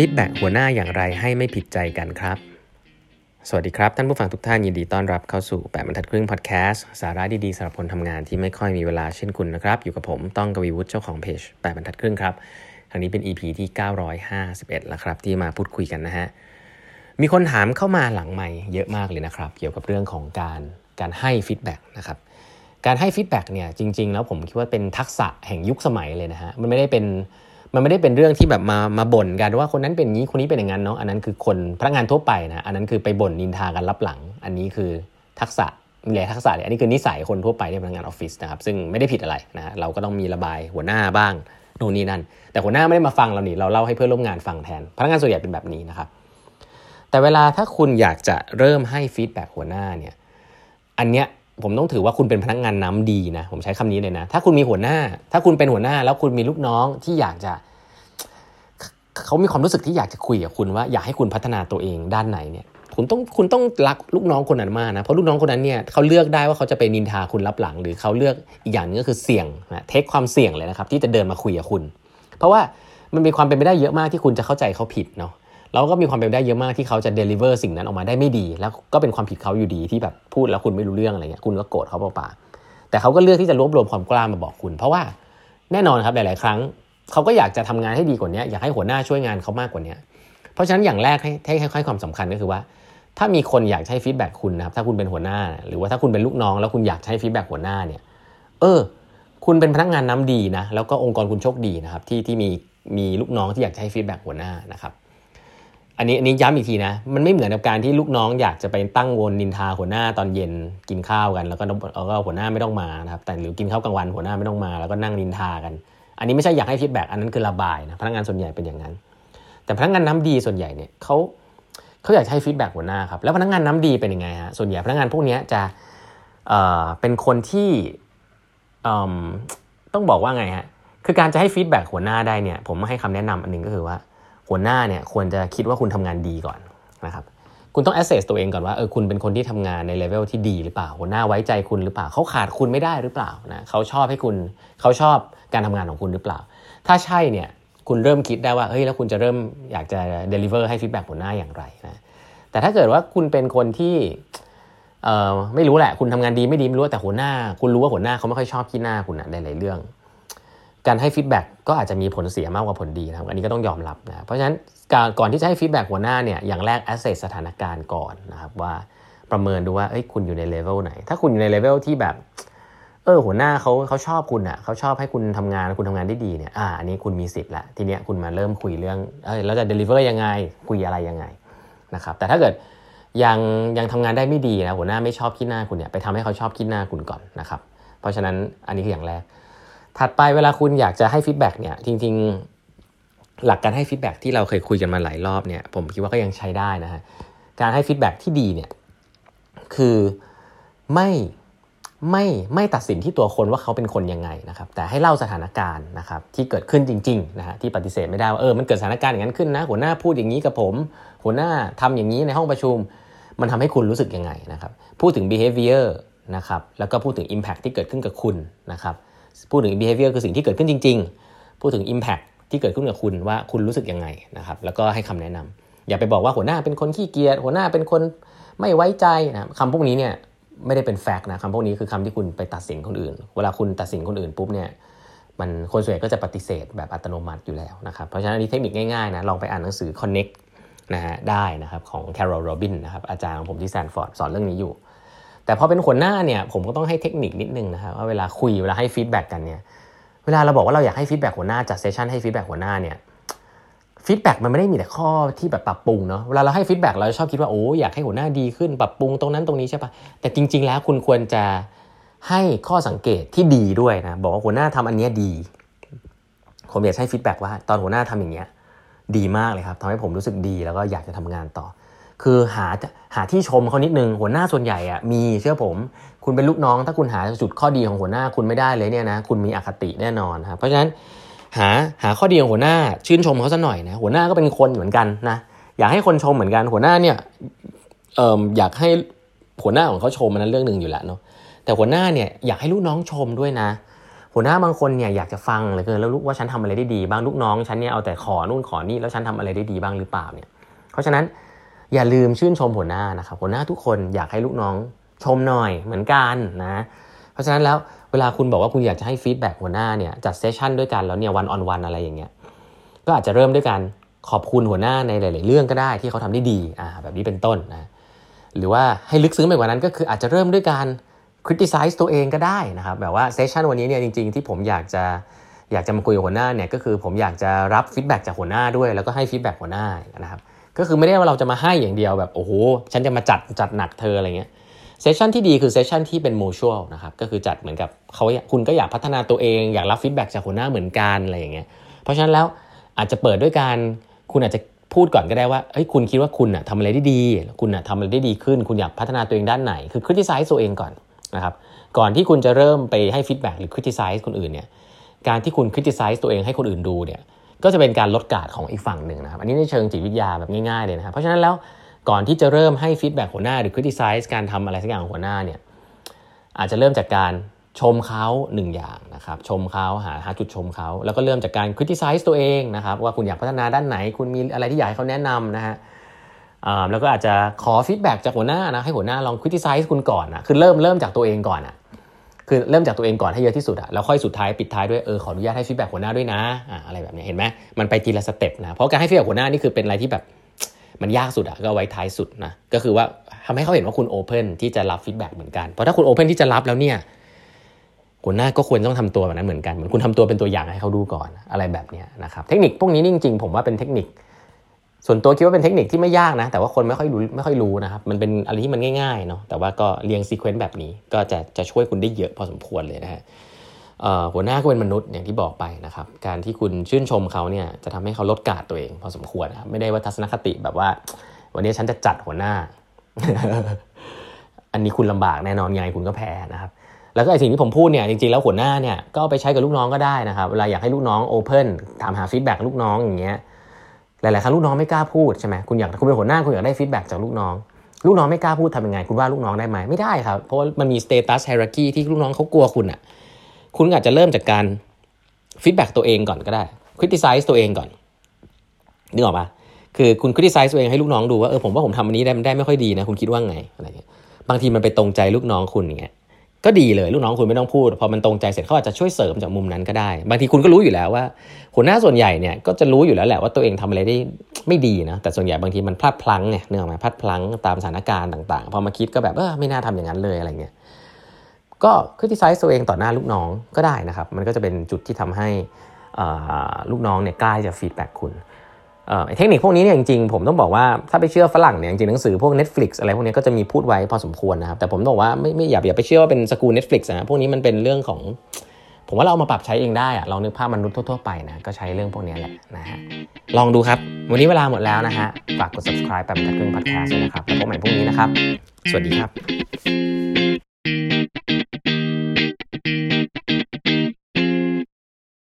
feedback หัวหน้าอย่างไรให้ไม่ผิดใจกันครับ สวัสดีครับ ท่านผู้ฟังทุกท่านยินดีต้อนรับเข้าสู่แปดบรรทัดครึ่งพอดแคสต์สาระดีๆสำหรับคนทำงานที่ไม่ค่อยมีเวลาเช่นคุณนะครับ อยู่กับผมต้องกวีวุฒิเจ้าของเพจแปดบรรทัดครึ่งครับครั้งนี้เป็น EP ที่ 951 แล้วครับที่มาพูดคุยกันนะฮะมีคนถามเข้ามาหลังไมค์เยอะมากเลยนะครับ เกี่ยวกับเรื่องของการการให้ feedback นะครับการให้ feedback เนี่ยจริง ๆ แล้วผมคิดว่าเป็นทักษะแห่งยุคสมัยเลยนะฮะมันไม่ได้เป็น มันไม่ได้เป็นเรื่องที่แบบมามาบ่นกันว่าคนนั้นเป็นงี้คนนี้เป็นอย่างนั้นเนาะอันนั้นคือคนพนักงานทั่วไปนะอันนั้นคือไปบ่นนินทากันลับหลัง อันนี้คือทักษะเรียกทักษะเนี่ยอันนี้คือนิสัยคนทั่วไปในพนักงานออฟฟิศนะครับซึ่งไม่ได้ผิดอะไรนะเราก็ต้องมีระบายหัวหน้าบ้างโน่นนี่นั่น แต่หัวหน้าไม่ได้มาฟังเรานี่เราเล่าให้เพื่อนร่วมงานฟังแทน พนักงานส่วนใหญ่เป็นแบบนี้นะครับ แต่เวลาถ้าคุณอยากจะเริ่มให้ feedback หัวหน้าเนี่ยอันเนี้ย ผมต้องถือว่าคุณเป็นพนักงานน้ำดีนะ ผมใช้คำนี้เลยนะ ถ้าคุณมีหัวหน้า ถ้าคุณเป็นหัวหน้า แล้วคุณมีลูกน้องที่อยากจะ เขามีความรู้สึกที่อยากจะคุยกับคุณว่าอยากให้คุณพัฒนาตัวเองด้านไหนเนี่ยคุณต้องคุณต้องรักลูกน้องคนนั้นมากนะ เพราะลูกน้องคนนั้นเนี่ยเขาเลือกได้ว่าเขาจะไปนินทาคุณรับหลัง หรือเขาเลือกอีกอย่างนึงก็คือเสี่ยงนะเทคความเสี่ยงเลยนะครับ ที่จะเดินมาคุยกับคุณ เพราะว่ามันมีความเป็นไปได้เยอะมากที่คุณจะเข้าใจเขาผิดเนาะ แล้วก็มีความเป็นได้เยอะมากที่เขาจะเดลิเวอร์สิ่งนั้นออกมาได้ไม่ดี แล้วก็เป็นความผิดเขาอยู่ดีที่แบบพูดแล้วคุณไม่รู้เรื่องอะไรเงี้ยคุณก็โกรธเขาเปล่าๆแต่เขาก็เลือกที่จะรวบรวมความกล้ามาบอกคุณ เพราะว่าแน่นอนครับหลาย ๆ ครั้งเขาก็อยากจะทำงานให้ดีกว่านี้อยากให้หัวหน้าช่วยงานเขามากกว่านี้เพราะฉะนั้นอย่างแรกให้ให้ให้ความสำคัญก็คือว่า ถ้ามีคนอยากให้ feedback คุณนะครับถ้าคุณเป็นหัวหน้า หรือว่าถ้าคุณเป็นลูกน้องแล้วคุณอยากให้ feedback หัวหน้าเนี่ยเออ คุณเป็นพนักงานน้ำดีนะแล้วก็องค์กรคุณโชคดีนะครับที่ที่มีมีลูกน้องที่อยากให้ feedback หัวหน้านะครับ อันนี้อันนี้ย้ำอีกทีนะ มันไม่เหมือนกับการที่ลูกน้องอยากจะไปตั้งวนนินทาหัวหน้าตอนเย็นกินข้าวกัน แล้วก็แล้วก็หัวหน้าไม่ต้องมานะครับแต่หรือกินข้าวกลางวันหัวหน้าไม่ต้องมาแล้วก็นั่งนินทากัน อันนี้ไม่ใช่อยากให้ feedback อันนั้นคือระบายนะพนักงานส่วนใหญ่เป็นอย่างนั้น แต่พนักงานน้ำดีส่วนใหญ่เนี่ยเขาเขาอยากให้ feedback หัวหน้าครับแล้วพนักงานน้ำดีเป็นยังไงฮะส่วนใหญ่พนักงานพวกนี้จะเอ่อเป็นคนที่ต้องบอกว่าไงฮะคือการจะให้ feedback หัวหน้าได้เนี่ยผมให้คำแนะนำอันนึงก็คือว่า หัวหน้าเนี่ยควรจะคิดว่าคุณทำงานดีก่อนนะครับคุณต้อง assess ตัวเองก่อนว่าเออคุณเป็นคนที่ทำงานในเลเวลที่ดีหรือเปล่า หัวหน้าไว้ใจคุณหรือเปล่าเขาขาดคุณไม่ได้หรือเปล่านะเขาชอบให้คุณเขาชอบการทำงานของคุณหรือเปล่า ถ้าใช่เนี่ยคุณเริ่มคิดได้ว่าเฮ้ยแล้วคุณจะเริ่มอยากจะ deliver ให้ feedback หัวหน้าอย่างไรนะแต่ถ้าเกิดว่าคุณเป็นคนที่เอ่อไม่รู้แหละ คุณทำงานดีไม่ดีไม่รู้แต่หัวหน้า คุณรู้ว่าหัวหน้าเขาไม่ค่อยชอบขี้หน้าคุณนะในหลายเรื่อง การให้ feedback ก็อาจจะมีผลเสียมากกว่าผลดีนะครับอันนี้ก็ต้องยอมรับนะเพราะฉะนั้นก่อนที่จะให้ feedback หัวหน้าเนี่ยอย่างแรก assess สถานการณ์ก่อนนะครับว่าประเมินดูว่าเอ้ยคุณอยู่ในเลเวลไหน ถ้าคุณอยู่ในเลเวลที่แบบเออหัวหน้าเขาเขาชอบคุณอะเขาชอบให้คุณทำงานคุณทำงานได้ดีเนี่ยอ่าอันนี้คุณมีสิทธิ์ละทีเนี้ยคุณมาเริ่มคุยเรื่องเออแล้วจะ deliver ยังไงคุยอะไรยังไงนะครับแต่ถ้าเกิดยังยังทำงานได้ไม่ดีนะหัวหน้าไม่ชอบขี้หน้าคุณเนี่ยไปทำให้เขาชอบขี้หน้าคุณก่อนนะครับเพราะฉะนั้นอันนี้คืออย่างแรก ถัดไปเวลาคุณอยากจะให้ feedback เนี่ยจริงๆ หลักการให้ feedback ที่เราเคยคุยกันมาหลายรอบเนี่ยผมคิดว่าก็ยังใช้ได้นะฮะการให้ feedback ที่ดีเนี่ยคือไม่ไม่ไม่ตัดสินที่ตัวคนว่าเขาเป็นคนยังไงนะครับ แต่ให้เล่าสถานการณ์นะครับที่เกิดขึ้นจริงๆนะฮะที่ปฏิเสธไม่ได้ว่าเออมันเกิดสถานการณ์อย่างนั้นขึ้นนะ หัวหน้าพูดอย่างนี้กับผม หัวหน้าทำอย่างนี้ในห้องประชุม มันทำให้คุณรู้สึกยังไงนะครับ พูดถึง behavior นะครับแล้วก็พูดถึง impact ที่เกิดขึ้นกับคุณนะครับ พูดถึง behavior คือสิ่งที่เกิดขึ้นจริง ๆ พูดถึง impact ที่เกิดขึ้นกับคุณว่าคุณรู้สึกยังไงนะครับ แล้วก็ให้คำแนะนำอย่าไปบอกว่าหัวหน้าเป็นคนขี้เกียจหัวหน้าเป็นคนไม่ไว้ใจนะคำพวกนี้เนี่ยไม่ได้เป็นแฟกต์นะคำพวกนี้คือคำที่คุณไปตัดสินคนอื่น เวลาคุณตัดสินคนอื่นปุ๊บเนี่ยมันคนส่วนใหญ่ก็จะปฏิเสธแบบอัตโนมัติอยู่แล้วนะครับ เพราะฉะนั้นอันนี้เทคนิคง่ายๆนะลองไปอ่านหนังสือ Connect นะฮะได้นะครับของ Carol Robin นะครับอาจารย์ของผมที่แซนฟอร์ดสอนเรื่องนี้อยู่ แต่พอเป็นหัวหน้าเนี่ยผมก็ต้องให้เทคนิคนิดนึงนะครับว่าเวลาคุยเวลาให้ feedback กันเนี่ยเวลาเราบอกว่าเราอยากให้ feedback หัวหน้าจัด session ให้ feedback หัวหน้าเนี่ย feedback มันไม่ได้มีแต่ข้อที่แบบปรับปรุงเนาะเวลาเราให้ feedback เราชอบคิดว่าโอ้อยากให้หัวหน้าดีขึ้นปรับปรุงตรงนั้นตรงนี้ใช่ปะแต่จริง ๆ แล้วคุณควรจะให้ข้อสังเกตที่ดีด้วยนะบอกว่าหัวหน้าทำอันนี้ดีผมอยากให้ feedback ว่าตอนหัวหน้าทำอย่างเงี้ยดีมากเลยครับทำให้ผมรู้สึกดีแล้วก็อยากจะทำงานต่อ คือหาหาที่ชมเขานิดนึงหัวหน้าส่วนใหญ่อะมีเชื่อผม คุณเป็นลูกน้อง ถ้าคุณหาจุดข้อดีของหัวหน้าคุณไม่ได้เลยเนี่ยนะคุณมีอคติแน่นอนครับเพราะฉะนั้นหาหาข้อดีของหัวหน้าชื่นชมเขาสัหน่อยนะหัวหน้าก็เป็นคนเหมือนกันนะอยากให้คนชมเหมือนกันหัวหน้าเนี่ยเอ่ออยากให้หัวหน้าของเขาชมมันนั้นเรื่องหนึ่งอยู่แล้วเนาะแต่หัวหน้าเนี่ยอยากให้ลูกน้องชมด้วยนะ หัวหน้าบางคนเนี่ยอยากจะฟังเหลือเกินแล้วรู้ว่าฉันทำอะไรได้ดีบ้างลูกน้องฉันเนี่ยเอาแต่ขอนู่นขอนี่แล้วฉันทำอะไรได้ดีบ้างหรือเปล่าเนี่ยเพราะฉะนั้น อย่าลืมชื่นชมหัวหน้านะครับหัวหน้าทุกคนอยากให้ลูกน้องชมหน่อยเหมือนกันนะ เพราะฉะนั้นแล้วเวลาคุณบอกว่าคุณอยากจะให้ feedback หัวหน้าเนี่ยจัด session ด้วยกันแล้วเนี่ย one on one อะไรอย่างเงี้ยก็อาจจะเริ่มด้วยการขอบคุณหัวหน้าในหลาย ๆ เรื่องก็ได้ที่เขาทำได้ดีอ่าแบบนี้เป็นต้นนะหรือว่าให้ลึกซึ้งไปกว่านั้นก็คืออาจจะเริ่มด้วยการ criticize ตัวเองก็ได้นะครับแบบว่า session วันนี้เนี่ยจริง ๆ ที่ผมอยากจะอยากจะมาคุยกับหัวหน้าเนี่ยก็คือผมอยากจะรับ feedback จากหัวหน้าด้วย แล้วก็ให้ feedback หัวหน้านะครับ ก็คือไม่ได้ว่าเราจะมาให้อย่างเดียวแบบโอ้โหฉันจะมาจัดจัดหนักเธออะไรเงี้ย session ที่ดีคือ session ที่เป็น mutual นะครับก็คือจัดเหมือนกับเขาคุณก็อยากพัฒนาตัวเอง อยากรับ feedback จากหัวหน้าเหมือนกันอะไรอย่างเงี้ยเพราะฉะนั้นแล้วอาจจะเปิดด้วยการคุณอาจจะพูดก่อนก็ได้ว่าเฮ้ยคุณคิดว่าคุณอะทำอะไรได้ดี คุณอะทำอะไรได้ดีขึ้น คุณอยากพัฒนาตัวเองด้านไหน คือ criticize ตัวเองก่อนนะครับก่อนที่คุณจะเริ่มไปให้ feedback หรือ criticize คนอื่นเนี่ยการที่คุณ criticize ตัวเองให้คนอื่นดูเนี่ย ก็จะเป็นการลดการ์ดของอีกฝั่งหนึ่งนะครับ อันนี้ในเชิงจิตวิทยาแบบง่ายๆเลยนะครับ เพราะฉะนั้นแล้วก่อนที่จะเริ่มให้ feedback หัวหน้าหรือ criticize การทำอะไรสักอย่างของหัวหน้าเนี่ยอาจจะเริ่มจากการชมเขาหนึ่งอย่างนะครับชมเขาหาหาจุดชมเขา แล้วก็เริ่มจากการ criticize ตัวเองนะครับว่าคุณอยากพัฒนาด้านไหน คุณมีอะไรที่อยากให้เขาแนะนำนะฮะแล้วก็อาจจะขอ feedback จากหัวหน้านะให้หัวหน้าลอง criticize คุณก่อนนะคือเริ่มเริ่มจากตัวเองก่อนอะ คือเริ่มจากตัวเองก่อนให้เยอะที่สุดอะแล้วค่อยสุดท้ายปิดท้ายด้วยเออขออนุญาตให้ feedback หัวหน้าด้วยนะอะอะไรแบบนี้เห็นไหมมันไปทีละ step นะเพราะการให้ feedback หัวหน้านี่คือเป็นอะไรที่แบบมันยากสุดอะก็ไว้ท้ายสุดนะก็คือว่าทำให้เขาเห็นว่าคุณ open ที่จะรับ feedback เหมือนกันเพราะถ้าคุณ open ที่จะรับแล้วเนี่ยหัวหน้าก็ควรต้องทำตัวแบบนั้นเหมือนกันเหมือนคุณทำตัวเป็นตัวอย่างให้เขาดูก่อนอะไรแบบนี้นะครับเทคนิคพวกนี้จริงๆผมว่าเป็นเทคนิค ส่วนตัวคิดว่าเป็นเทคนิคที่ไม่ยากนะ แต่ว่าคนไม่ค่อยรู้ไม่ค่อยรู้นะครับ มันเป็นอะไรที่มันง่ายๆเนาะแต่ว่าก็เรียง sequence แบบนี้ ก็จะจะช่วยคุณได้เยอะพอสมควรเลยนะฮะหัวหน้าก็เป็นมนุษย์อย่างที่บอกไปนะครับ การที่คุณชื่นชมเขาเนี่ยจะทำให้เขาลดการ์ดตัวเอง พอสมควรนะครับไม่ได้ว่าทัศนคติแบบว่า วันนี้ฉันจะจัดหัวหน้า อันนี้คุณลำบากแน่นอนยังไงคุณก็แพ้นะครับ แล้วก็ไอสิ่งที่ผมพูดเนี่ยจริงๆแล้วหัวหน้าเนี่ยก็ไปใช้กับลูกน้องก็ได้นะครับเวลาอยากให้ลูกน้อง open ถามหา feedback ลูกน้องอย่างเงี้ย หลายๆครั้งลูกน้องไม่กล้าพูดใช่ไหมคุณอยากคุณเป็นหัวหน้าคุณอยากได้ feedback จากลูกน้อง ลูกน้องไม่กล้าพูดทำยังไง คุณว่าลูกน้องได้ไหมไม่ได้ครับ เพราะว่ามันมี status hierarchy ที่ลูกน้องเขากลัวคุณอะคุณอาจจะเริ่มจากการ feedback ตัวเองก่อนก็ได้ criticize ตัวเองก่อนนึกออกปะคือคุณ criticize ตัวเองให้ลูกน้องดูว่าเออผมว่าผมทำอันนี้ได้มันได้ไม่ค่อยดีนะคุณคิดว่าไงอะไรเงี้ยบางทีมันไปตรงใจลูกน้องคุณอย่างเงี้ย ก็ดีเลยลูกน้องคุณไม่ต้องพูด พอมันตรงใจเสร็จเขาอาจจะช่วยเสริมจากมุมนั้นก็ได้ บางทีคุณก็รู้อยู่แล้วว่าหัวหน้าส่วนใหญ่เนี่ยก็จะรู้อยู่แล้วแหละว่าตัวเองทำอะไรได้ไม่ดีนะแต่ส่วนใหญ่บางทีมันพลาดพลั้งไงเนื่องมาพลาดพลั้งตามสถานการณ์ต่างๆ พอมาคิดก็แบบเออไม่น่าทำอย่างนั้นเลยอะไรเงี้ยก็ criticize ตัวเองต่อหน้าลูกน้องก็ได้นะครับ มันก็จะเป็นจุดที่ทำให้ลูกน้องเนี่ยกล้าจะ feedback คุณ เทคนิคพวกนี้เนี่ยจริงๆผมต้องบอกว่าถ้าไปเชื่อฝรั่งเนี่ยจริงๆหนังสือพวก Netflix อะไรพวกนี้ก็จะมีพูดไว้พอสมควรนะครับแต่ผมบอกว่าไม่ไม่อย่าอย่าไปเชื่อว่าเป็นสกูล Netflix นะพวกนี้มันเป็นเรื่องของ ผมว่าเราเอามาปรับใช้เองได้อะลองนึกภาพมนุษย์ทั่วๆไปนะก็ใช้เรื่องพวกนี้แหละนะฮะลองดูครับ วันนี้เวลาหมดแล้วนะฮะฝากกด subscribe แปดบรรทัดครึ่ง podcast ด้วยนะครับแล้วพบใหม่พรุ่งนี้นะครับ สวัสดีครับ